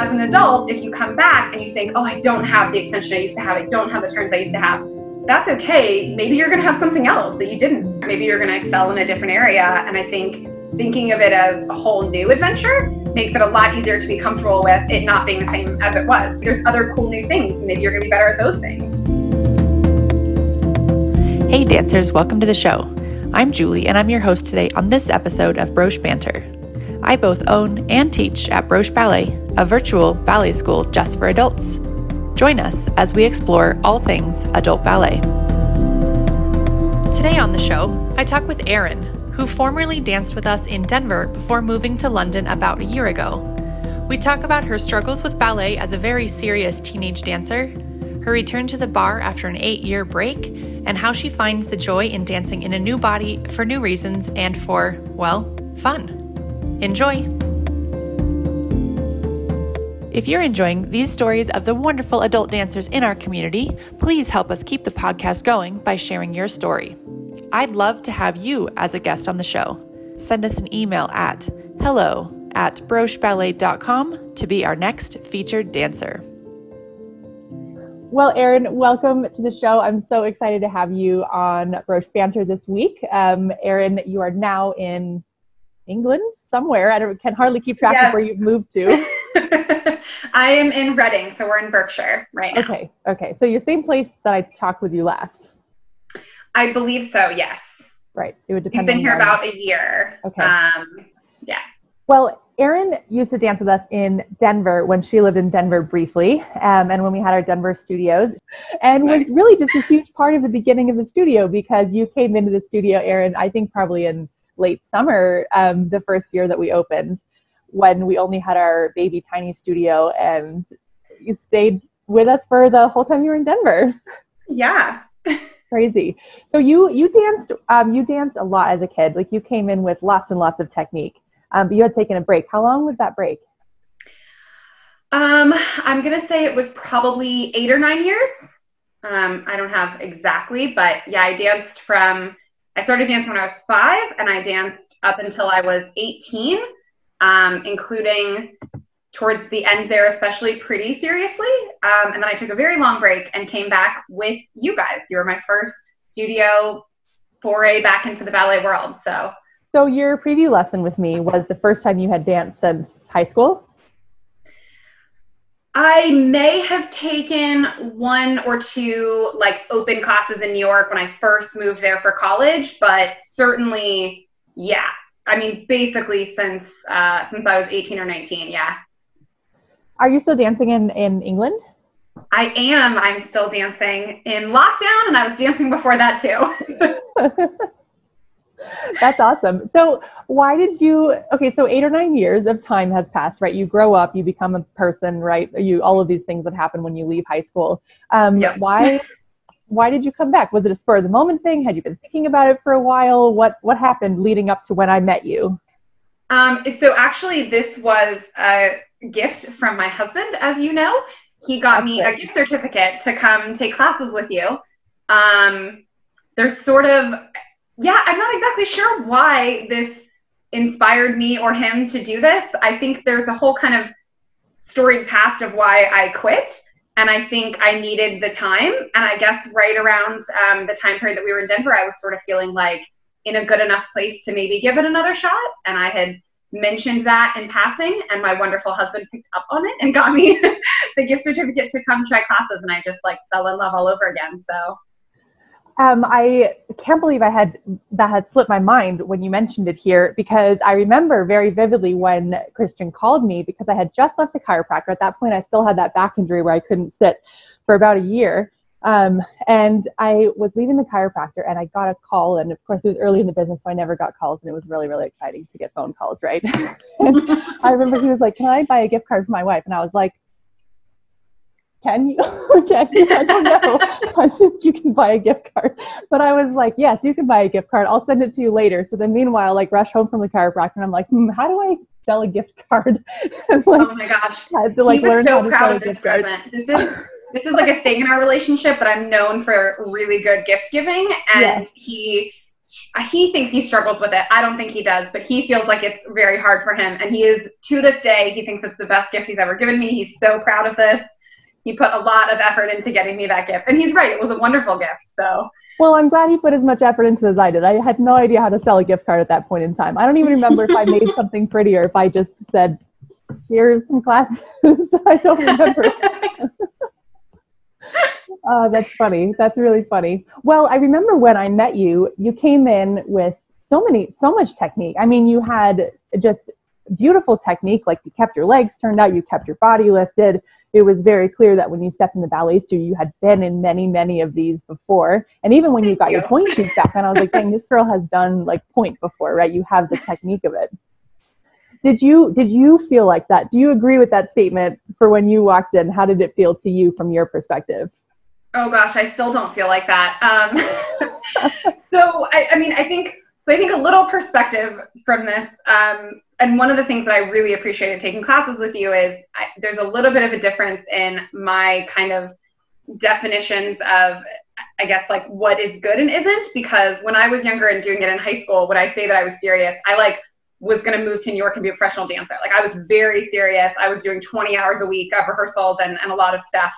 as an adult, if you come back and you think, oh, I don't have the extension I used to have, I don't have the turns I used to have, that's okay. Maybe you're going to have something else that you didn't. Maybe you're going to excel in a different area. And I think thinking of it as a whole new adventure makes it a lot easier to be comfortable with it not being the same as it was. There's other cool new things. Maybe you're going to be better at those things. Hey, dancers, welcome to the show. I'm Julie, and I'm your host today on this episode of Broche Banter. I both own and teach at Broche Ballet, a virtual ballet school just for adults. Join us as we explore all things adult ballet. Today on the show, I talk with Erin, who formerly danced with us in Denver before moving to London about a year ago. We talk about her struggles with ballet as a very serious teenage dancer, her return to the barre after an eight year break, and how she finds the joy in dancing in a new body for new reasons and for, well, fun. Enjoy! If you're enjoying these stories of the wonderful adult dancers in our community, please help us keep the podcast going by sharing your story. I'd love to have you as a guest on the show. Send us an email at hello at brocheballet.com to be our next featured dancer. Well, Erin, welcome to the show. I'm so excited to have you on Broche Banter this week. Um, Erin, you are now in England somewhere. I don't, can hardly keep track yes. of where you've moved to. I am in Reading, so we're in Berkshire right now. Okay, okay. So your same place that I talked with you last. I believe so. Yes. Right. It would depend. You've been here about a year. Okay. Um, yeah. Well, Erin used to dance with us in Denver when she lived in Denver briefly, um, and when we had our Denver studios, and was really just a huge part of the beginning of the studio because you came into the studio, Erin. I think probably in late summer, um, the first year that we opened, when we only had our baby tiny studio, and you stayed with us for the whole time you were in Denver. Yeah. Crazy. So you you danced um, you danced a lot as a kid. Like you came in with lots and lots of technique, um, but you had taken a break. How long was that break? Um, I'm gonna say it was probably eight or nine years. Um, I don't have exactly, but yeah, I danced from I started dancing when I was five, and I danced up until I was 18, um, including towards the end there, especially pretty seriously. Um, and then I took a very long break and came back with you guys. You were my first studio foray back into the ballet world. So, so your preview lesson with me was the first time you had danced since high school. I may have taken one or two like open classes in New York when I first moved there for college, but certainly, yeah. I mean, basically since uh, since I was 18 or 19, yeah. Are you still dancing in in England? I am. I'm still dancing in lockdown, and I was dancing before that too. That's awesome. So, why did you? Okay, so eight or nine years of time has passed, right? You grow up, you become a person, right? You all of these things that happen when you leave high school. Um, yep. Why? Why did you come back? Was it a spur of the moment thing? Had you been thinking about it for a while? What What happened leading up to when I met you? Um, so actually, this was a gift from my husband, as you know. He got me a gift certificate to come take classes with you. Um, there's sort of yeah, I'm not exactly sure why this inspired me or him to do this. I think there's a whole kind of storied past of why I quit. And I think I needed the time. And I guess right around um, the time period that we were in Denver, I was sort of feeling like in a good enough place to maybe give it another shot. And I had mentioned that in passing, and my wonderful husband picked up on it and got me the gift certificate to come try classes. And I just like fell in love all over again. So um, I can't believe I had that had slipped my mind when you mentioned it here because I remember very vividly when Christian called me because I had just left the chiropractor. At that point, I still had that back injury where I couldn't sit for about a year. Um, and I was leaving the chiropractor and I got a call. And of course, it was early in the business, so I never got calls. And it was really, really exciting to get phone calls, right? I remember he was like, Can I buy a gift card for my wife? And I was like, can you? can you? I don't know. I think you can buy a gift card. But I was like, yes, you can buy a gift card. I'll send it to you later. So then meanwhile, like rush home from the chiropractor and I'm like, hmm, how do I sell a gift card? and, like, oh my gosh. I had to like he was learn so how to proud sell of this present. This is this is like a thing in our relationship, but I'm known for really good gift giving. And yes. he he thinks he struggles with it. I don't think he does, but he feels like it's very hard for him. And he is to this day, he thinks it's the best gift he's ever given me. He's so proud of this. He put a lot of effort into getting me that gift. And he's right, it was a wonderful gift. So well, I'm glad he put as much effort into it as I did. I had no idea how to sell a gift card at that point in time. I don't even remember if I made something pretty or if I just said, here's some classes. I don't remember. uh, that's funny. That's really funny. Well, I remember when I met you, you came in with so many, so much technique. I mean, you had just beautiful technique. Like you kept your legs turned out, you kept your body lifted. It was very clear that when you stepped in the ballet studio, you had been in many, many of these before. And even when you got your pointe shoes back on, I was like, dang, this girl has done like pointe before, right? You have the technique of it. Did you did you feel like that? Do you agree with that statement for when you walked in? How did it feel to you from your perspective? Oh gosh, I still don't feel like that. Um, so I, I, mean, I think so. I think a little perspective from this, um, and one of the things that I really appreciated taking classes with you is I, there's a little bit of a difference in my kind of definitions of, I guess, like what is good and isn't. Because when I was younger and doing it in high school, would I say that I was serious? I like was going to move to New York and be a professional dancer. Like I was very serious. I was doing 20 hours a week of rehearsals and, and a lot of stuff.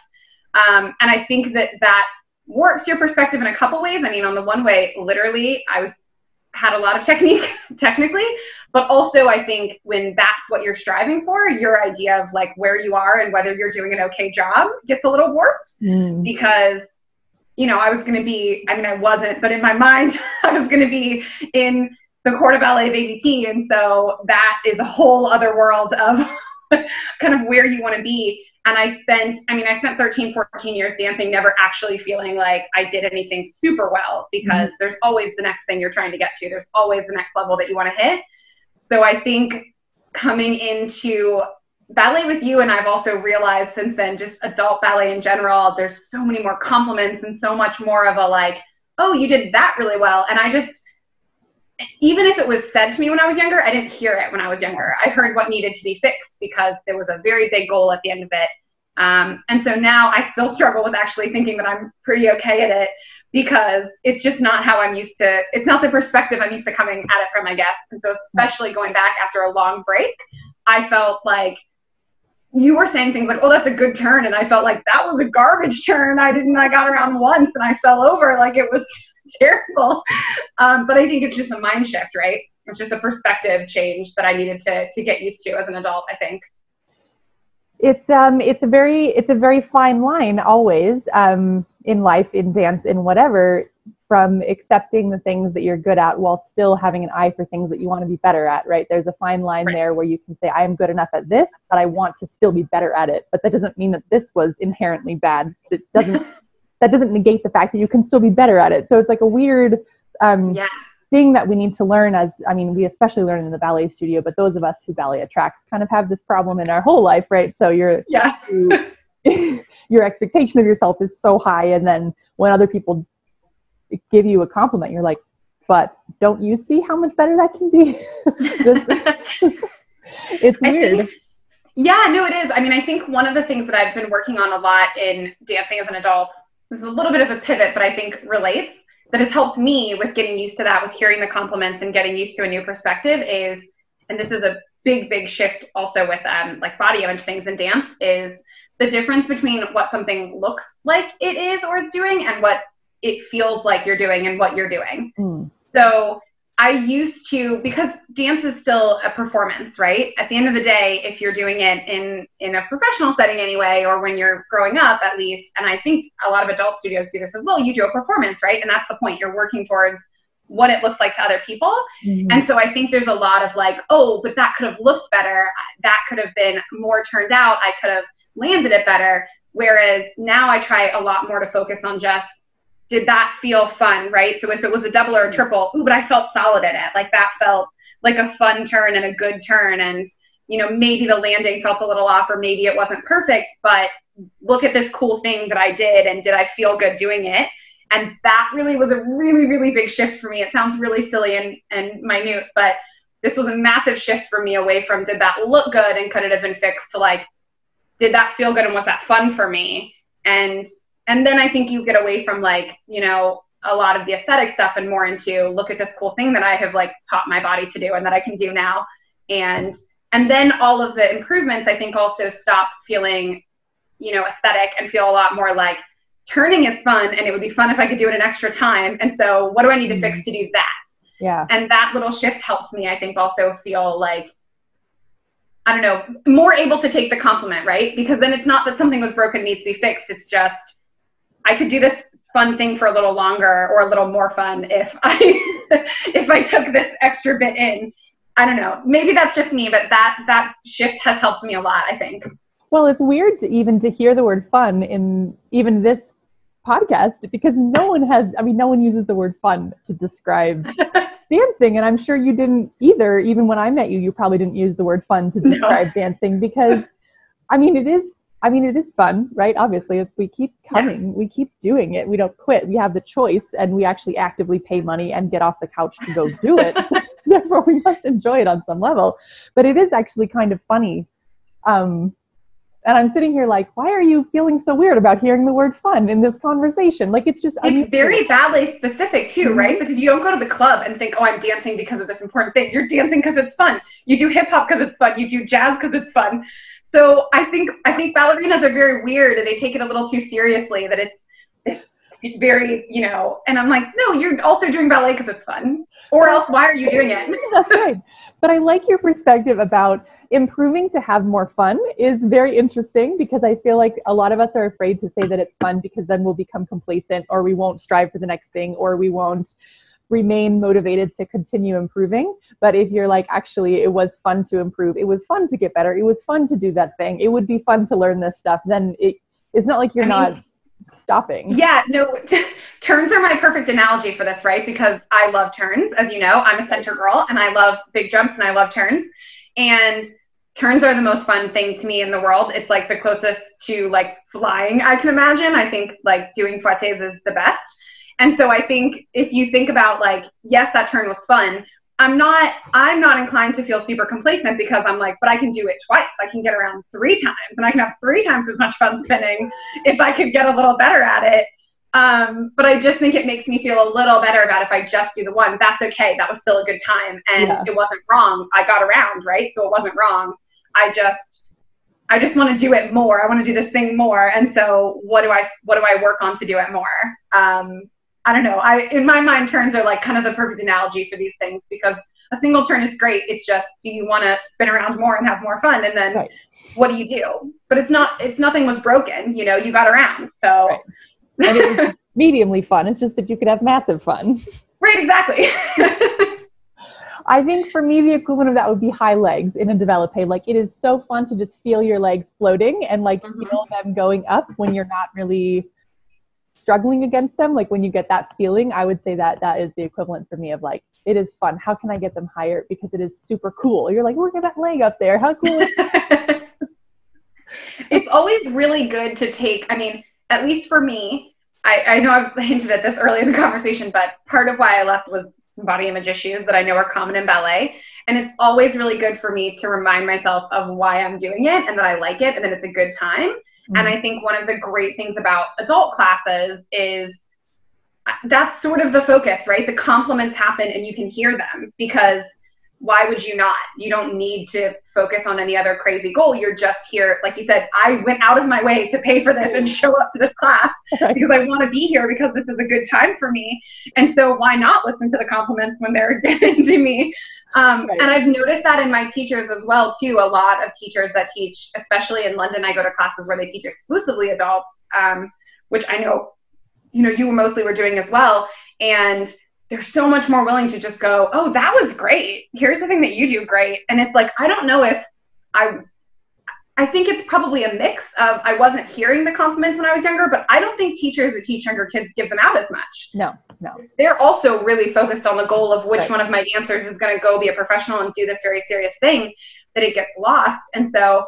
Um, and I think that that warps your perspective in a couple ways. I mean, on the one way, literally, I was had a lot of technique technically, but also I think when that's what you're striving for, your idea of like where you are and whether you're doing an okay job gets a little warped mm. because you know, I was going to be, I mean, I wasn't, but in my mind, I was going to be in the Corps de Ballet ABT. And so that is a whole other world of kind of where you want to be and I spent, I mean, I spent 13, 14 years dancing, never actually feeling like I did anything super well because mm-hmm. there's always the next thing you're trying to get to. There's always the next level that you want to hit. So I think coming into ballet with you, and I've also realized since then, just adult ballet in general, there's so many more compliments and so much more of a like, oh, you did that really well. And I just, even if it was said to me when I was younger, I didn't hear it when I was younger. I heard what needed to be fixed because there was a very big goal at the end of it. Um, and so now I still struggle with actually thinking that I'm pretty okay at it because it's just not how I'm used to, it's not the perspective I'm used to coming at it from, I guess. And so, especially going back after a long break, I felt like you were saying things like, oh, that's a good turn. And I felt like that was a garbage turn. I didn't, I got around once and I fell over. Like it was terrible. Um, but I think it's just a mind shift, right? It's just a perspective change that I needed to to get used to as an adult. I think. It's um it's a very it's a very fine line always um in life in dance in whatever from accepting the things that you're good at while still having an eye for things that you want to be better at, right? There's a fine line right. there where you can say, I am good enough at this, but I want to still be better at it. But that doesn't mean that this was inherently bad. It doesn't that doesn't negate the fact that you can still be better at it. So it's like a weird um, yeah. thing that we need to learn as, I mean, we especially learn in the ballet studio, but those of us who ballet attracts kind of have this problem in our whole life, right? So you're, yeah. your expectation of yourself is so high. And then when other people give you a compliment, you're like, but don't you see how much better that can be? it's weird. Yeah, no, it is. I mean, I think one of the things that I've been working on a lot in dancing as an adult this is a little bit of a pivot, but I think relates that has helped me with getting used to that, with hearing the compliments and getting used to a new perspective is, and this is a big, big shift also with um, like body image things and dance is the difference between what something looks like it is or is doing and what it feels like you're doing and what you're doing. Mm. So I used to because dance is still a performance, right? At the end of the day, if you're doing it in in a professional setting anyway, or when you're growing up at least, and I think a lot of adult studios do this as well, you do a performance, right? And that's the point. You're working towards what it looks like to other people. Mm-hmm. And so I think there's a lot of like, oh, but that could have looked better. That could have been more turned out. I could have landed it better. Whereas now I try a lot more to focus on just did that feel fun, right? So if it was a double or a mm. triple, ooh, but I felt solid in it. Like that felt like a fun turn and a good turn. And, you know, maybe the landing felt a little off or maybe it wasn't perfect, but look at this cool thing that I did and did I feel good doing it? And that really was a really, really big shift for me. It sounds really silly and, and minute, but this was a massive shift for me away from did that look good and could it have been fixed to like, did that feel good and was that fun for me? And and then I think you get away from like, you know, a lot of the aesthetic stuff and more into look at this cool thing that I have like taught my body to do and that I can do now. And and then all of the improvements I think also stop feeling, you know, aesthetic and feel a lot more like turning is fun and it would be fun if I could do it an extra time. And so what do I need to fix mm-hmm. to do that? Yeah. And that little shift helps me, I think, also feel like I don't know, more able to take the compliment, right? Because then it's not that something was broken needs to be fixed. It's just I could do this fun thing for a little longer or a little more fun if I if I took this extra bit in. I don't know. Maybe that's just me, but that that shift has helped me a lot, I think. Well, it's weird to even to hear the word fun in even this podcast because no one has I mean no one uses the word fun to describe dancing and I'm sure you didn't either even when I met you you probably didn't use the word fun to describe no. dancing because I mean it is I mean, it is fun, right? Obviously, if we keep coming, yeah. we keep doing it. We don't quit. We have the choice, and we actually actively pay money and get off the couch to go do it. so, therefore, we must enjoy it on some level. But it is actually kind of funny. Um, and I'm sitting here like, why are you feeling so weird about hearing the word fun in this conversation? Like, it's just it's very ballet specific too, mm-hmm. right? Because you don't go to the club and think, oh, I'm dancing because of this important thing. You're dancing because it's fun. You do hip hop because it's fun. You do jazz because it's fun. So I think I think ballerinas are very weird and they take it a little too seriously that it's it's very you know and I'm like no you're also doing ballet because it's fun or else why are you doing it? That's right. But I like your perspective about improving to have more fun is very interesting because I feel like a lot of us are afraid to say that it's fun because then we'll become complacent or we won't strive for the next thing or we won't remain motivated to continue improving. But if you're like, actually, it was fun to improve, it was fun to get better, it was fun to do that thing, it would be fun to learn this stuff, then it, it's not like you're I mean, not stopping. Yeah, no, t- turns are my perfect analogy for this, right? Because I love turns, as you know, I'm a center girl and I love big jumps and I love turns. And turns are the most fun thing to me in the world. It's like the closest to like flying I can imagine. I think like doing fouettes is the best. And so I think if you think about like, yes, that turn was fun. I'm not I'm not inclined to feel super complacent because I'm like, but I can do it twice. I can get around three times and I can have three times as much fun spinning if I could get a little better at it. Um, but I just think it makes me feel a little better about if I just do the one. That's okay. That was still a good time and yeah. it wasn't wrong. I got around, right? So it wasn't wrong. I just I just want to do it more. I want to do this thing more. And so what do I what do I work on to do it more? Um, I don't know. I in my mind, turns are like kind of the perfect analogy for these things because a single turn is great. It's just do you want to spin around more and have more fun, and then right. what do you do? But it's not. It's nothing was broken. You know, you got around. So. Right. And it was mediumly fun. It's just that you could have massive fun. Right. Exactly. I think for me, the equivalent of that would be high legs in a developpe. Like it is so fun to just feel your legs floating and like mm-hmm. feel them going up when you're not really struggling against them like when you get that feeling i would say that that is the equivalent for me of like it is fun. How can i get them higher? Because it is super cool. You're like look at that leg up there. How cool it's always really good to take i mean at least for me I, I know i've hinted at this early in the conversation but part of why i left was some body image issues that i know are common in ballet. And it's always really good for me to remind myself of why i'm doing it and that i like it and that it's a good time Mm-hmm. And I think one of the great things about adult classes is that's sort of the focus, right? The compliments happen and you can hear them because why would you not? You don't need to focus on any other crazy goal. You're just here. Like you said, I went out of my way to pay for this and show up to this class because I want to be here because this is a good time for me. And so why not listen to the compliments when they're given to me? Um, right. And I've noticed that in my teachers as well, too. A lot of teachers that teach, especially in London, I go to classes where they teach exclusively adults, um, which I know, you know, you mostly were doing as well. And they're so much more willing to just go, oh, that was great. Here's the thing that you do great. And it's like, I don't know if I I think it's probably a mix of I wasn't hearing the compliments when I was younger, but I don't think teachers that teach younger kids give them out as much. No, no. They're also really focused on the goal of which right. one of my dancers is going to go be a professional and do this very serious thing that it gets lost. And so,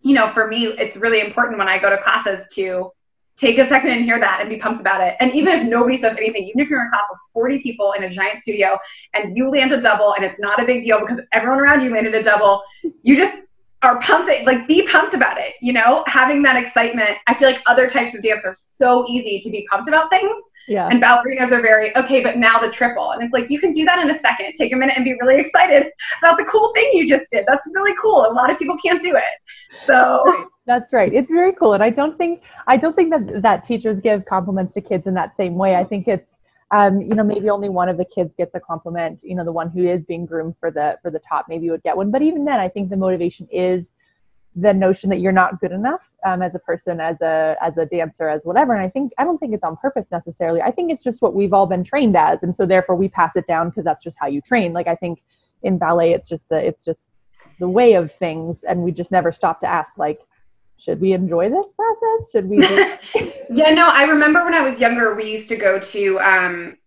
you know, for me, it's really important when I go to classes to take a second and hear that and be pumped about it. And even if nobody says anything, even if you're in a class with 40 people in a giant studio and you land a double and it's not a big deal because everyone around you landed a double, you just are pumped like be pumped about it you know having that excitement i feel like other types of dance are so easy to be pumped about things Yeah. And ballerinas are very, okay, but now the triple. And it's like, you can do that in a second. Take a minute and be really excited about the cool thing you just did. That's really cool. A lot of people can't do it. So that's right. It's very cool. And I don't think, I don't think that, that teachers give compliments to kids in that same way. I think it's, um, you know, maybe only one of the kids gets a compliment, you know, the one who is being groomed for the, for the top maybe would get one. But even then, I think the motivation is the notion that you're not good enough um, as a person, as a as a dancer, as whatever. And I think I don't think it's on purpose necessarily. I think it's just what we've all been trained as, and so therefore we pass it down because that's just how you train. Like I think in ballet, it's just the it's just the way of things, and we just never stop to ask like, should we enjoy this process? Should we? yeah, no. I remember when I was younger, we used to go to um,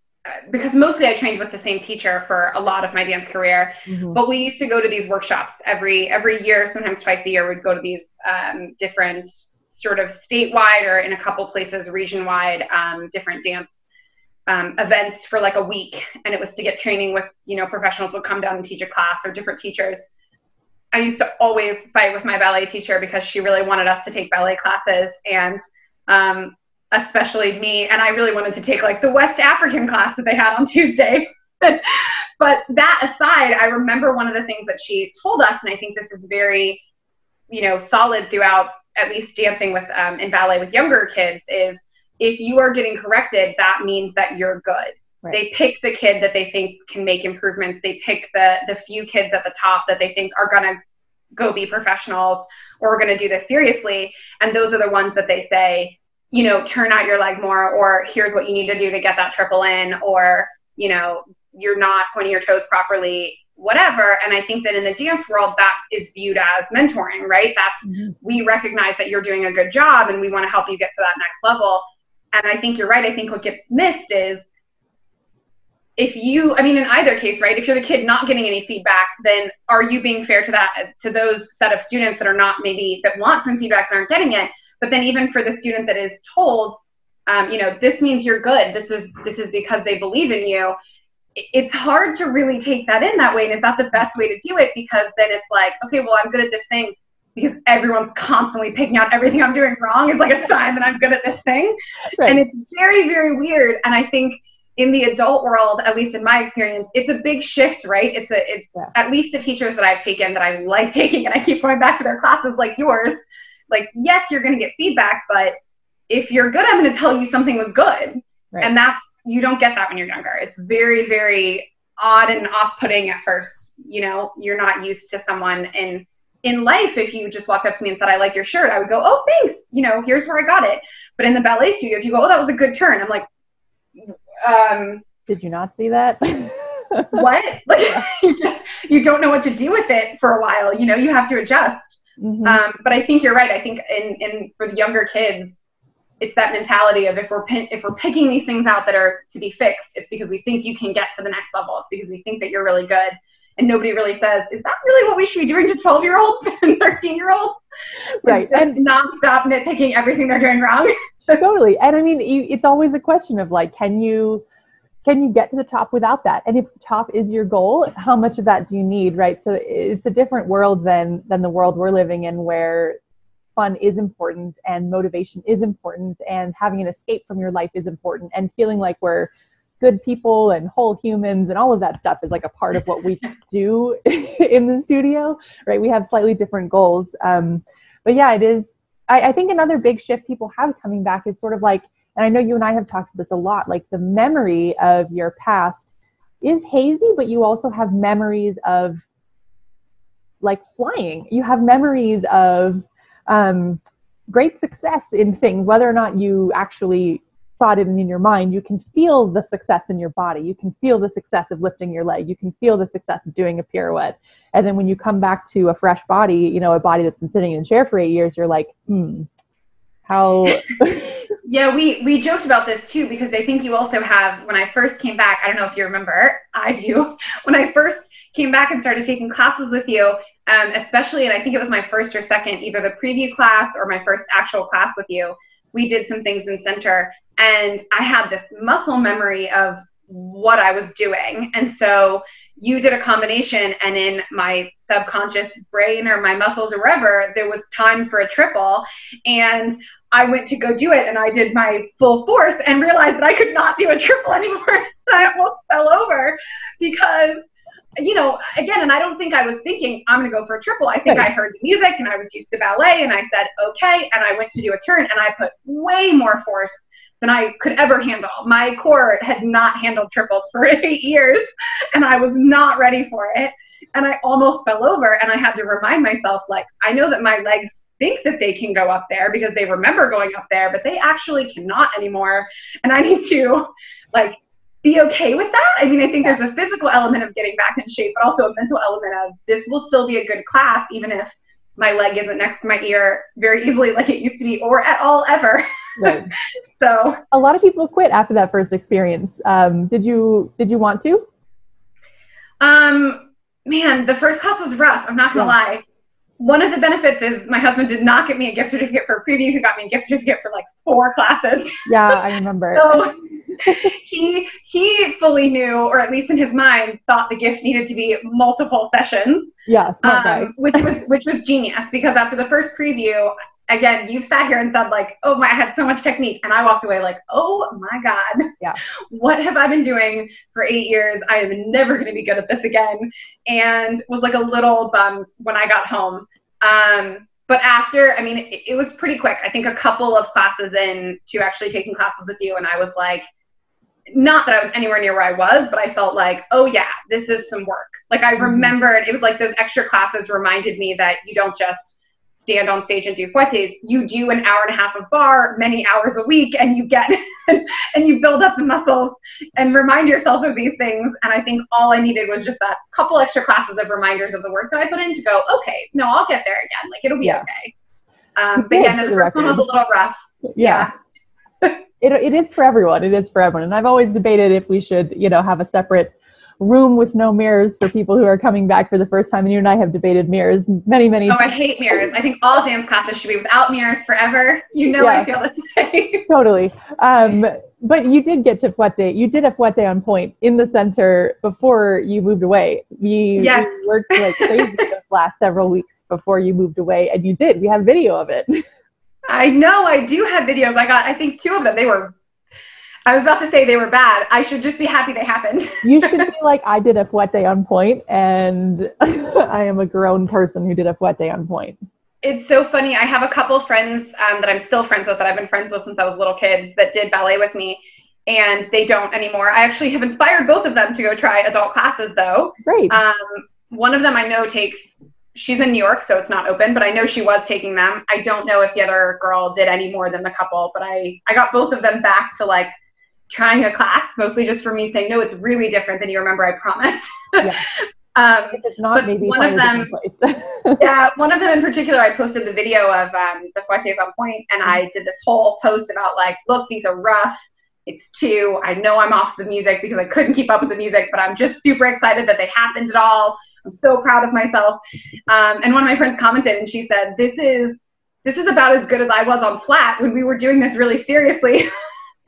because mostly I trained with the same teacher for a lot of my dance career. Mm-hmm. But we used to go to these workshops every every year, sometimes twice a year. We'd go to these um, different sort of statewide or in a couple places region wide um, different dance um, events for like a week, and it was to get training with you know professionals would come down and teach a class or different teachers. I used to always fight with my ballet teacher because she really wanted us to take ballet classes and um, especially me. And I really wanted to take like the West African class that they had on Tuesday. but that aside, I remember one of the things that she told us, and I think this is very, you know, solid throughout at least dancing with um, in ballet with younger kids is if you are getting corrected, that means that you're good. Right. They pick the kid that they think can make improvements. They pick the the few kids at the top that they think are gonna go be professionals or are gonna do this seriously. And those are the ones that they say, you know, turn out your leg more, or here's what you need to do to get that triple in, or, you know, you're not pointing your toes properly, whatever. And I think that in the dance world, that is viewed as mentoring, right? That's, mm-hmm. we recognize that you're doing a good job and we want to help you get to that next level. And I think you're right. I think what gets missed is if you i mean in either case right if you're the kid not getting any feedback then are you being fair to that to those set of students that are not maybe that want some feedback and aren't getting it but then even for the student that is told, um, you know, this means you're good. This is this is because they believe in you. It's hard to really take that in that way, and is that the best way to do it? Because then it's like, okay, well, I'm good at this thing because everyone's constantly picking out everything I'm doing wrong is like a sign that I'm good at this thing. Right. And it's very, very weird. And I think in the adult world, at least in my experience, it's a big shift, right? It's a it's yeah. at least the teachers that I've taken that I like taking and I keep going back to their classes like yours like yes you're going to get feedback but if you're good i'm going to tell you something was good. Right. and that's you don't get that when you're younger. It's very very odd and off-putting at first. You know you're not used to someone in in life. If you just walked up to me and said i like your shirt i would go oh thanks. You know here's where i got it. But in the ballet studio if you go oh that was a good turn i'm like um did you not see that? What? Like you just you don't know what to do with it for a while. You know you have to adjust Mm-hmm. Um, but I think you're right. I think in, in for the younger kids, it's that mentality of if we're pin- if we're picking these things out that are to be fixed, it's because we think you can get to the next level. It's because we think that you're really good, and nobody really says, "Is that really what we should be doing to 12 year olds and 13 year olds?" Right, and not stop nitpicking everything they're doing wrong. totally, and I mean, it's always a question of like, can you can you get to the top without that? And if the top is your goal how much of that do you need right? So it's a different world than than the world we're living in where fun is important and motivation is important and having an escape from your life is important. And feeling like we're good people and whole humans and all of that stuff is like a part of what we do in the studio right? We have slightly different goals. Um, but yeah it is I, I think another big shift people have coming back is sort of like and I know you and I have talked about this a lot, like the memory of your past is hazy, but you also have memories of like flying. You have memories of um, great success in things, whether or not you actually thought it in your mind, you can feel the success in your body. You can feel the success of lifting your leg. You can feel the success of doing a pirouette. And then when you come back to a fresh body, you know, a body that's been sitting in a chair for eight years, you're like, hmm, how yeah we we joked about this too because i think you also have when i first came back i don't know if you remember i do when i first came back and started taking classes with you um, especially and i think it was my first or second either the preview class or my first actual class with you we did some things in center and i had this muscle memory of what i was doing. And so you did a combination and in my subconscious brain or my muscles or wherever there was time for a triple and I went to go do it and I did my full force and realized that I could not do a triple anymore. I almost fell over because, you know, again, and I don't think I was thinking I'm going to go for a triple. I think I heard the music and I was used to ballet and I said, okay. And I went to do a turn and I put way more force than I could ever handle. My core had not handled triples for eight years and I was not ready for it. And I almost fell over and I had to remind myself, like, I know that my legs think that they can go up there because they remember going up there, but they actually cannot anymore. And I need to like be okay with that. I mean, I think there's a physical element of getting back in shape, but also a mental element of this will still be a good class, even if my leg isn't next to my ear very easily like it used to be or at all ever. Right. so a lot of people quit after that first experience. Um, did you did you want to? Um man, the first class was rough. I'm not gonna yeah. lie one of the benefits is my husband did not get me a gift certificate for a preview. He got me a gift certificate for like four classes. Yeah, I remember. so he he fully knew, or at least in his mind, thought the gift needed to be multiple sessions. Yes. um, which was which was genius because after the first preview, again, you've sat here and said like, "Oh my, I had so much technique," and I walked away like, "Oh my god, yeah, what have I been doing for eight years? I am never going to be good at this again." And was like a little bummed when I got home. Um, but after, I mean, it, it was pretty quick. I think a couple of classes in to actually taking classes with you, and I was like, not that I was anywhere near where I was, but I felt like, oh yeah, this is some work. Like I mm-hmm. remembered, it was like those extra classes reminded me that you don't just stand on stage and do fouettes, you do an hour and a half of barre many hours a week and you get and you build up the muscles and remind yourself of these things. And I think all I needed was just that couple extra classes of reminders of the work that I put in to go, okay, no, I'll get there again. Like it'll be yeah. okay. Um, but yeah, no, the first one was a little rough. Yeah. yeah. it, it is for everyone. It is for everyone. And I've always debated if we should, you know, have a separate room with no mirrors for people who are coming back for the first time. And you and I have debated mirrors many, many. Oh, I hate mirrors. I think all dance classes should be without mirrors forever. You know, yeah. I feel this way. totally. Um, but you did get to fouette. You did a fouette on pointe in the center before you moved away. You, yes. you worked like crazy the last several weeks before you moved away, and you did. We have video of it. I know. I do have videos. I got. I think two of them. They were I was about to say they were bad. I should just be happy they happened. you should be like, I did a fouette on pointe, and I am a grown person who did a fouette on pointe. It's so funny. I have a couple friends um, that I'm still friends with that I've been friends with since I was a little kids that did ballet with me, and they don't anymore. I actually have inspired both of them to go try adult classes, though. Great. Um, one of them I know takes. She's in New York, so it's not open, but I know she was taking them. I don't know if the other girl did any more than the couple, but I I got both of them back to like trying a class, mostly just for me saying, no, it's really different than you remember, I promise. Yeah. um, if it's not, maybe one of them, yeah, one of them in particular, I posted the video of um, the fouettes on pointe, and I did this whole post about like, look, these are rough. It's two. I know I'm off the music because I couldn't keep up with the music, but I'm just super excited that they happened at all. I'm so proud of myself. Um, and one of my friends commented, and she said, "This is this is about as good as I was on flat when we were doing this really seriously."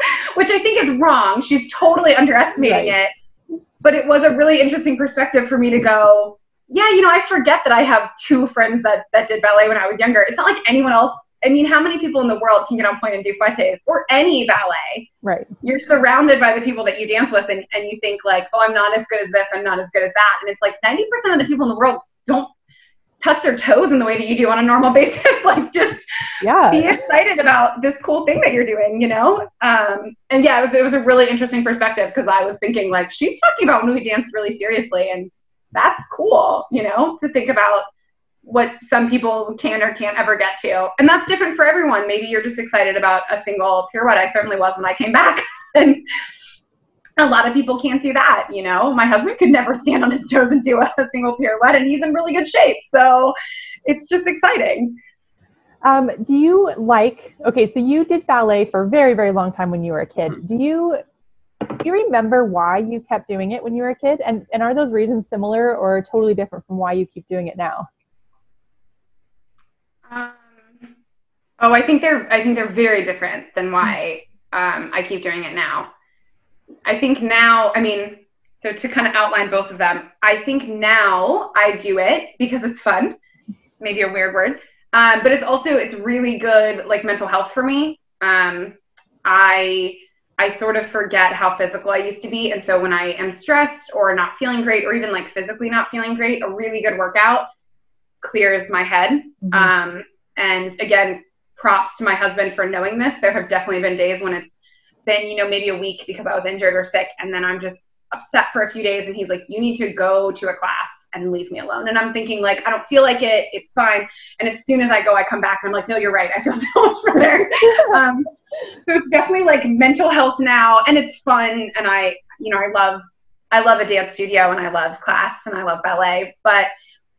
which I think is wrong. She's totally underestimating right. it. But it was a really interesting perspective for me to go, yeah, you know, I forget that I have two friends that, that did ballet when I was younger. It's not like anyone else. I mean, how many people in the world can get on and do fouettes or any ballet? Right. You're surrounded by the people that you dance with, and, and you think, like, oh, I'm not as good as this, I'm not as good as that. And it's like 90% of the people in the world don't touch their toes in the way that you do on a normal basis. like just yeah. be excited about this cool thing that you're doing, you know? Um, and yeah, it was, it was a really interesting perspective because I was thinking like, she's talking about when we dance really seriously and that's cool, you know, to think about what some people can or can't ever get to. And that's different for everyone. Maybe you're just excited about a single pirouette. I certainly was when I came back. and a lot of people can't do that. You know, my husband could never stand on his toes and do a, single pirouette, and he's in really good shape. So it's just exciting. Um, do you like? Okay, so you did ballet for a very, very long time when you were a kid. Mm-hmm. Do you do you remember why you kept doing it when you were a kid? And and are those reasons similar or totally different from why you keep doing it now? Um, oh, I think they're I think they're very different than why um, I keep doing it now. I think now, I mean, so to kind of outline both of them, I think now I do it because it's fun. Maybe a weird word. Um, but it's also it's really good like mental health for me. Um, I I sort of forget how physical I used to be, and so when I am stressed or not feeling great, or even like physically not feeling great, a really good workout clears my head. Mm-hmm. Um, and again, props to my husband for knowing this. There have definitely been days when it's been you know maybe a week because I was injured or sick, and then I'm just upset for a few days, and he's like, "You need to go to a class." and leave me alone. And I'm thinking like, I don't feel like it. It's fine. And as soon as I go, I come back and I'm like, no, you're right. I feel so much better. um, so it's definitely like mental health now, and it's fun. And I, you know, I love, I love a dance studio and I love class and I love ballet. But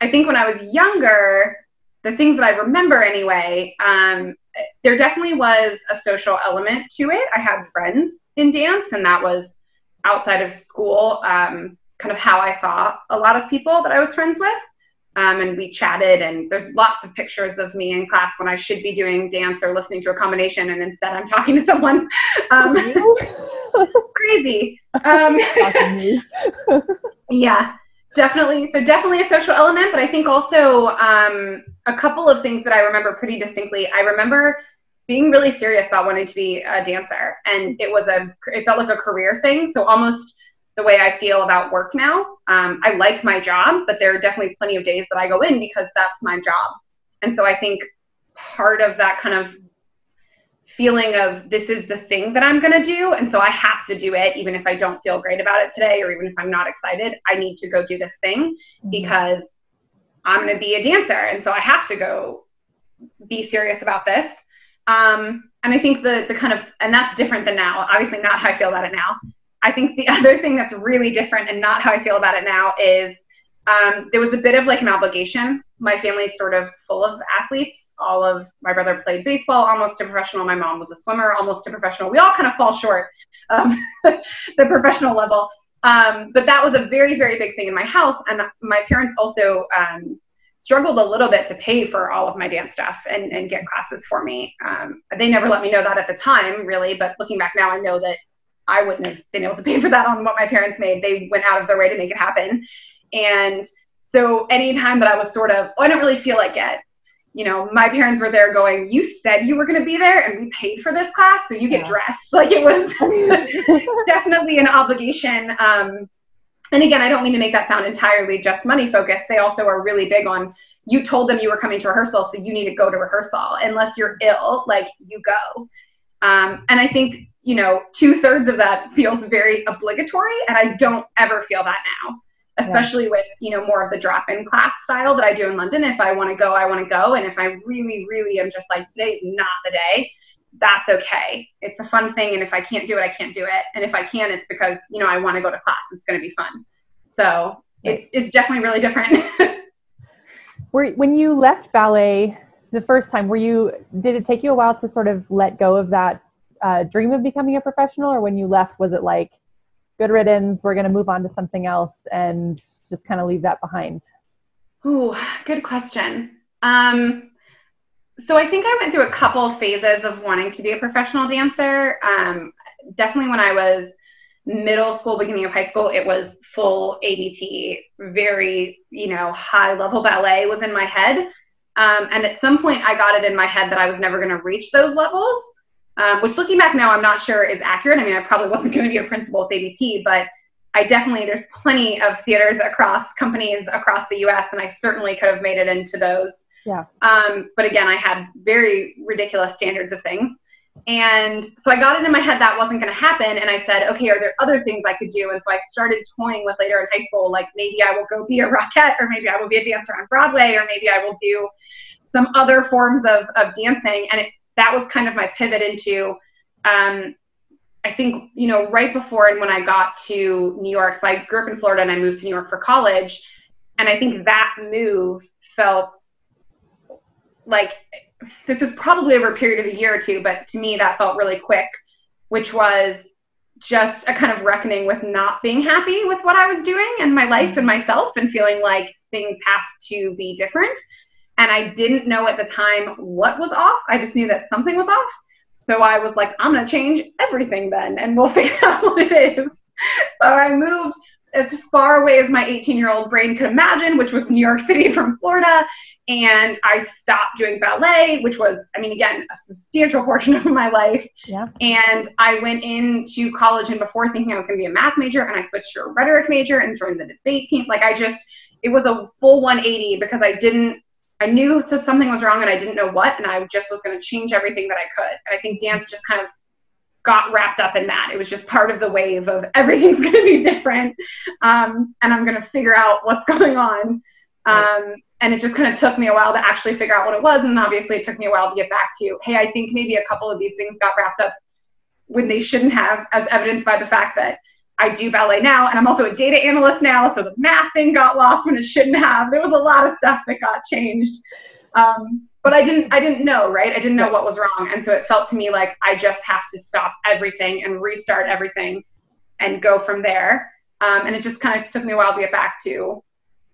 I think when I was younger, the things that I remember anyway, um, there definitely was a social element to it. I had friends in dance, and that was outside of school. Um, kind of how I saw a lot of people that I was friends with. Um, and we chatted, and there's lots of pictures of me in class when I should be doing dance or listening to a combination, and instead I'm talking to someone. Um, crazy. Um, yeah, definitely. So definitely a social element, but I think also um, a couple of things that I remember pretty distinctly. I remember being really serious about wanting to be a dancer, and it was a it felt like a career thing. So almost the way I feel about work now. Um, I like my job, but there are definitely plenty of days that I go in because that's my job. And so I think part of that kind of feeling of this is the thing that I'm going to do. And so I have to do it, even if I don't feel great about it today, or even if I'm not excited. I need to go do this thing mm-hmm. because I'm going to be a dancer. And so I have to go be serious about this. Um, and I think the, the kind of, and that's different than now, obviously not how I feel about it now. I think the other thing that's really different and not how I feel about it now is um, there was a bit of like an obligation. My family's sort of full of athletes. All of my brother played baseball almost to professional. My mom was a swimmer almost to professional. We all kind of fall short of the professional level. Um, but that was a very, very big thing in my house. And my parents also um, struggled a little bit to pay for all of my dance stuff and, and get classes for me. Um, they never let me know that at the time, really. But looking back now, I know that I wouldn't have been able to pay for that on what my parents made. They went out of their way to make it happen. And so anytime that I was sort of, oh, I don't really feel like it, you know, my parents were there going, You said you were going to be there and we paid for this class, so you get yeah. dressed. Like it was definitely an obligation. Um, and again, I don't mean to make that sound entirely just money focused. They also are really big on you told them you were coming to rehearsal, so you need to go to rehearsal. Unless you're ill, like you go. Um, and I think you know, two thirds of that feels very obligatory. And I don't ever feel that now, especially yeah. with, you know, more of the drop in class style that I do in London. If I want to go, I want to go. And if I really, really am just like, today is not the day, that's okay. It's a fun thing. And if I can't do it, I can't do it. And if I can, it's because, you know, I want to go to class. It's going to be fun. So it's, it's definitely really different. Were, when you left ballet the first time, were you, did it take you a while to sort of let go of that uh, dream of becoming a professional, or when you left, was it like, good riddance, we're going to move on to something else and just kind of leave that behind? Ooh, good question. Um, so I think I went through a couple phases of wanting to be a professional dancer. Um, definitely when I was middle school, beginning of high school, it was full ABT, very, you know, high level ballet was in my head. Um, and at some point, I got it in my head that I was never going to reach those levels um, which looking back now, I'm not sure is accurate. I mean, I probably wasn't going to be a principal with ABT, but I definitely, there's plenty of theaters across companies across the US, and I certainly could have made it into those. Yeah. Um, but again, I had very ridiculous standards of things. And so I got it in my head that wasn't going to happen. And I said, okay, are there other things I could do? And so I started toying with later in high school, like maybe I will go be a rockette, or maybe I will be a dancer on Broadway, or maybe I will do some other forms of, of dancing. And it that was kind of my pivot into um, I think, you know, right before and when I got to New York, so I grew up in Florida and I moved to New York for college. And I think that move felt like this is probably over a period of a year or two, but to me that felt really quick, which was just a kind of reckoning with not being happy with what I was doing and my life and myself and feeling like things have to be different. And I didn't know at the time what was off. I just knew that something was off. So I was like, I'm going to change everything then and we'll figure out what it is. So I moved as far away as my 18 year old brain could imagine, which was New York City from Florida. And I stopped doing ballet, which was, I mean, again, a substantial portion of my life. Yeah. And I went into college and before thinking I was going to be a math major, and I switched to a rhetoric major and joined the debate team. Like, I just, it was a full 180 because I didn't, I knew that something was wrong and I didn't know what. And I just was going to change everything that I could. And I think dance just kind of got wrapped up in that. It was just part of the wave of everything's going to be different, um, and I'm going to figure out what's going on. Um, and it just kind of took me a while to actually figure out what it was, and obviously it took me a while to get back to, hey, I think maybe a couple of these things got wrapped up when they shouldn't have, as evidenced by the fact that I do ballet now, and I'm also a data analyst now, so the math thing got lost when it shouldn't have. There was a lot of stuff that got changed. Um, but I didn't I didn't know, right? I didn't know what was wrong. And so it felt to me like I just have to stop everything and restart everything and go from there. Um, and it just kind of took me a while to get back to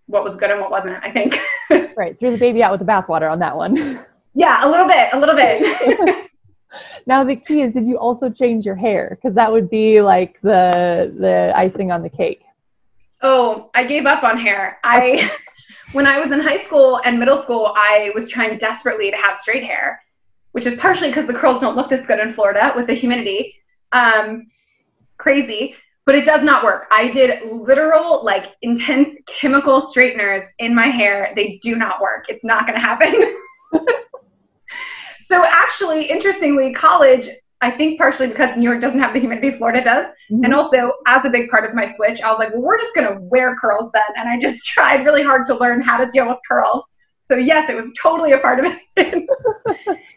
what was good and what wasn't, I think. right. Threw the baby out with the bathwater on that one. yeah, a little bit, a little bit. now the key is did you also change your hair? Because that would be like the the icing on the cake. Oh, I gave up on hair. I when I was in high school and middle school, I was trying desperately to have straight hair, which is partially because the curls don't look this good in Florida with the humidity. Um, crazy, but it does not work. I did literal, like, intense chemical straighteners in my hair. They do not work. It's not going to happen. so, actually, interestingly, college, I think partially because New York doesn't have the humidity Florida does. Mm-hmm. And also, as a big part of my switch, I was like, well, we're just going to wear curls then. And I just tried really hard to learn how to deal with curls. So, yes, it was totally a part of it.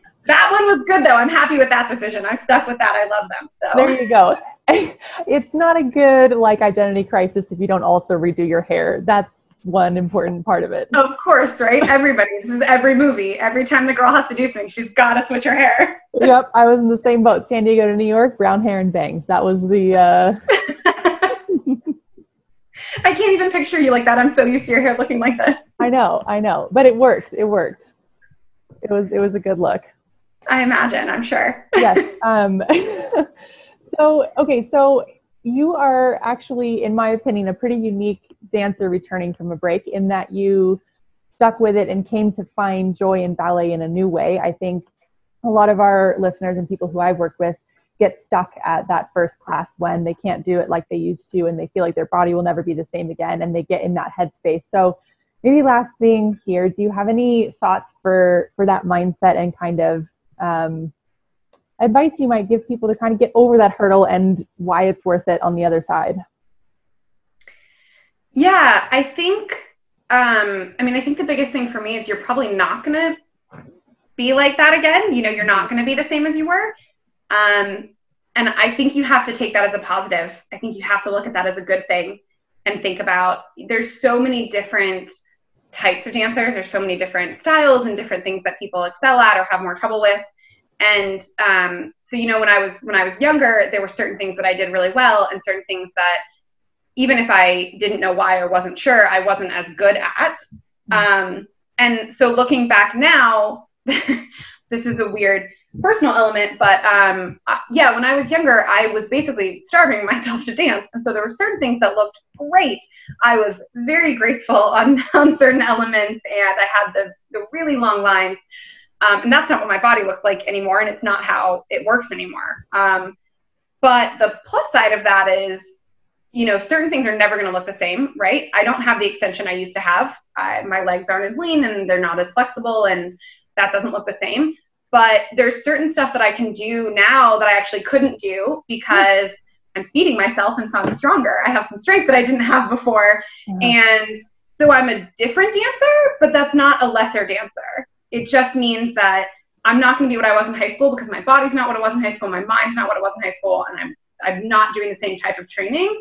that one was good, though. I'm happy with that decision. I stuck with that. I love them. So, there you go. it's not a good like identity crisis if you don't also redo your hair. That's one important part of it. Of course, right? Everybody. this is every movie. Every time the girl has to do something, she's got to switch her hair. yep, I was in the same boat. San Diego to New York, brown hair and bangs. That was the. Uh... I can't even picture you like that. I'm so used to your hair looking like this. I know, I know, but it worked. It worked. It was it was a good look. I imagine. I'm sure. yes. Um, so okay, so you are actually, in my opinion, a pretty unique dancer returning from a break in that you stuck with it and came to find joy in ballet in a new way. I think a lot of our listeners and people who I've worked with get stuck at that first class when they can't do it like they used to and they feel like their body will never be the same again and they get in that headspace. So maybe last thing here, do you have any thoughts for for that mindset and kind of um, advice you might give people to kind of get over that hurdle and why it's worth it on the other side? Yeah, I think, um, I mean, I think the biggest thing for me is you're probably not going to be like that again. You know, you're not going to be the same as you were. Um, and I think you have to take that as a positive. I think you have to look at that as a good thing and think about there's so many different types of dancers, there's so many different styles and different things that people excel at or have more trouble with and um, so you know when i was when i was younger there were certain things that i did really well and certain things that even if i didn't know why or wasn't sure i wasn't as good at mm-hmm. um, and so looking back now this is a weird personal element but um, yeah when i was younger i was basically starving myself to dance and so there were certain things that looked great i was very graceful on, on certain elements and i had the, the really long lines um, and that's not what my body looks like anymore. And it's not how it works anymore. Um, but the plus side of that is, you know, certain things are never going to look the same, right? I don't have the extension I used to have. I, my legs aren't as lean and they're not as flexible, and that doesn't look the same. But there's certain stuff that I can do now that I actually couldn't do because I'm feeding myself and so I'm stronger. I have some strength that I didn't have before. Mm-hmm. And so I'm a different dancer, but that's not a lesser dancer. It just means that I'm not going to be what I was in high school because my body's not what it was in high school, my mind's not what it was in high school, and I'm I'm not doing the same type of training.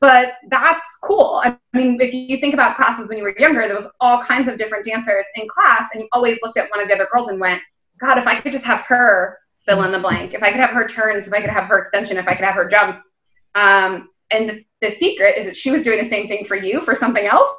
But that's cool. I mean, if you think about classes when you were younger, there was all kinds of different dancers in class, and you always looked at one of the other girls and went, God, if I could just have her fill in the blank, if I could have her turns, if I could have her extension, if I could have her jumps. Um, and the, the secret is that she was doing the same thing for you for something else.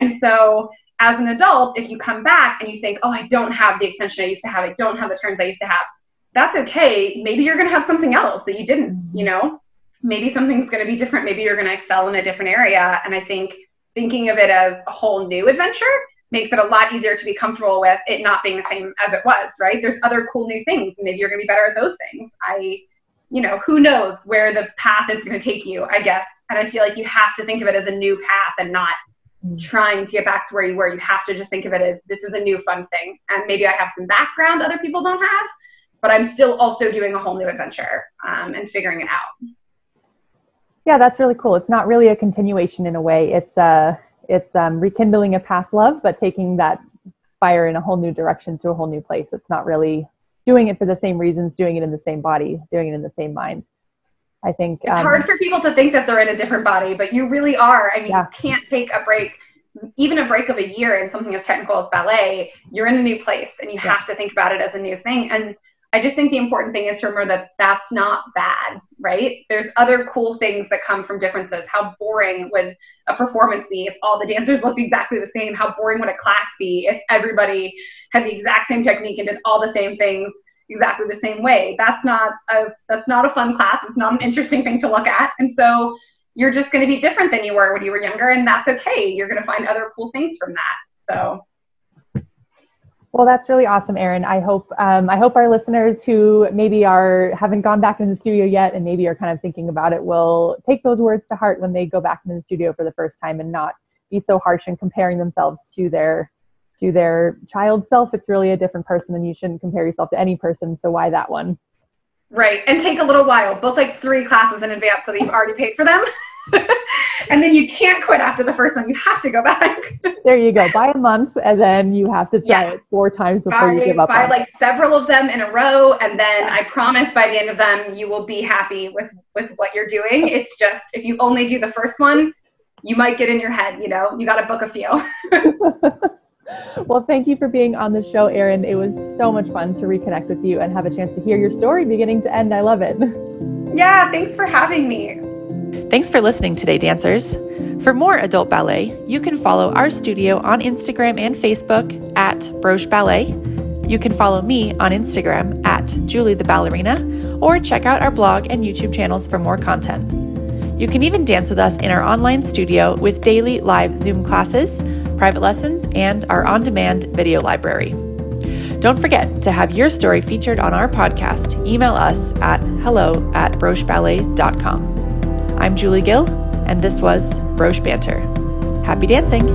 And so as an adult, if you come back and you think, oh, I don't have the extension I used to have, I don't have the turns I used to have, that's okay. Maybe you're going to have something else that you didn't, you know? Maybe something's going to be different. Maybe you're going to excel in a different area. And I think thinking of it as a whole new adventure makes it a lot easier to be comfortable with it not being the same as it was, right? There's other cool new things. Maybe you're going to be better at those things. I, you know, who knows where the path is going to take you, I guess. And I feel like you have to think of it as a new path and not mm. trying to get back to where you were. You have to just think of it as this is a new fun thing. And maybe I have some background other people don't have, but I'm still also doing a whole new adventure um, and figuring it out. Yeah, that's really cool. It's not really a continuation in a way. It's uh, it's um, rekindling a past love, but taking that fire in a whole new direction to a whole new place. It's not really doing it for the same reasons, doing it in the same body, doing it in the same mind. I think it's um, hard for people to think that they're in a different body, but you really are. I mean, yeah. you can't take a break, even a break of a year in something as technical as ballet. You're in a new place, and you yeah. have to think about it as a new thing. And I just think the important thing is to remember that that's not bad, right? There's other cool things that come from differences. How boring would a performance be if all the dancers looked exactly the same? How boring would a class be if everybody had the exact same technique and did all the same things exactly the same way? That's not a that's not a fun class. It's not an interesting thing to look at. And so you're just going to be different than you were when you were younger, and that's okay. You're going to find other cool things from that. So well, that's really awesome, Erin. I hope um, I hope our listeners who maybe are haven't gone back in the studio yet and maybe are kind of thinking about it will take those words to heart when they go back into the studio for the first time and not be so harsh in comparing themselves to their to their child self. It's really a different person, and you shouldn't compare yourself to any person. So why that one? Right, and take a little while. Book like three classes in advance so that you've already paid for them. and then you can't quit after the first one. You have to go back. there you go. Buy a month, and then you have to try yeah. it four times before buy, you give up. Buy like several of them in a row, and then I promise by the end of them, you will be happy with with what you're doing. It's just if you only do the first one, you might get in your head. You know, you got to book a few. well, thank you for being on the show, Erin. It was so much fun to reconnect with you and have a chance to hear your story beginning to end. I love it. Yeah, thanks for having me. Thanks for listening today, dancers. For more adult ballet, you can follow our studio on Instagram and Facebook at Broche Ballet. You can follow me on Instagram at Julie the Ballerina, or check out our blog and YouTube channels for more content. You can even dance with us in our online studio with daily live Zoom classes, private lessons, and our on demand video library. Don't forget to have your story featured on our podcast. Email us at hello at brocheballet.com. I'm Julie Gill, and this was Broche Banter. Happy dancing!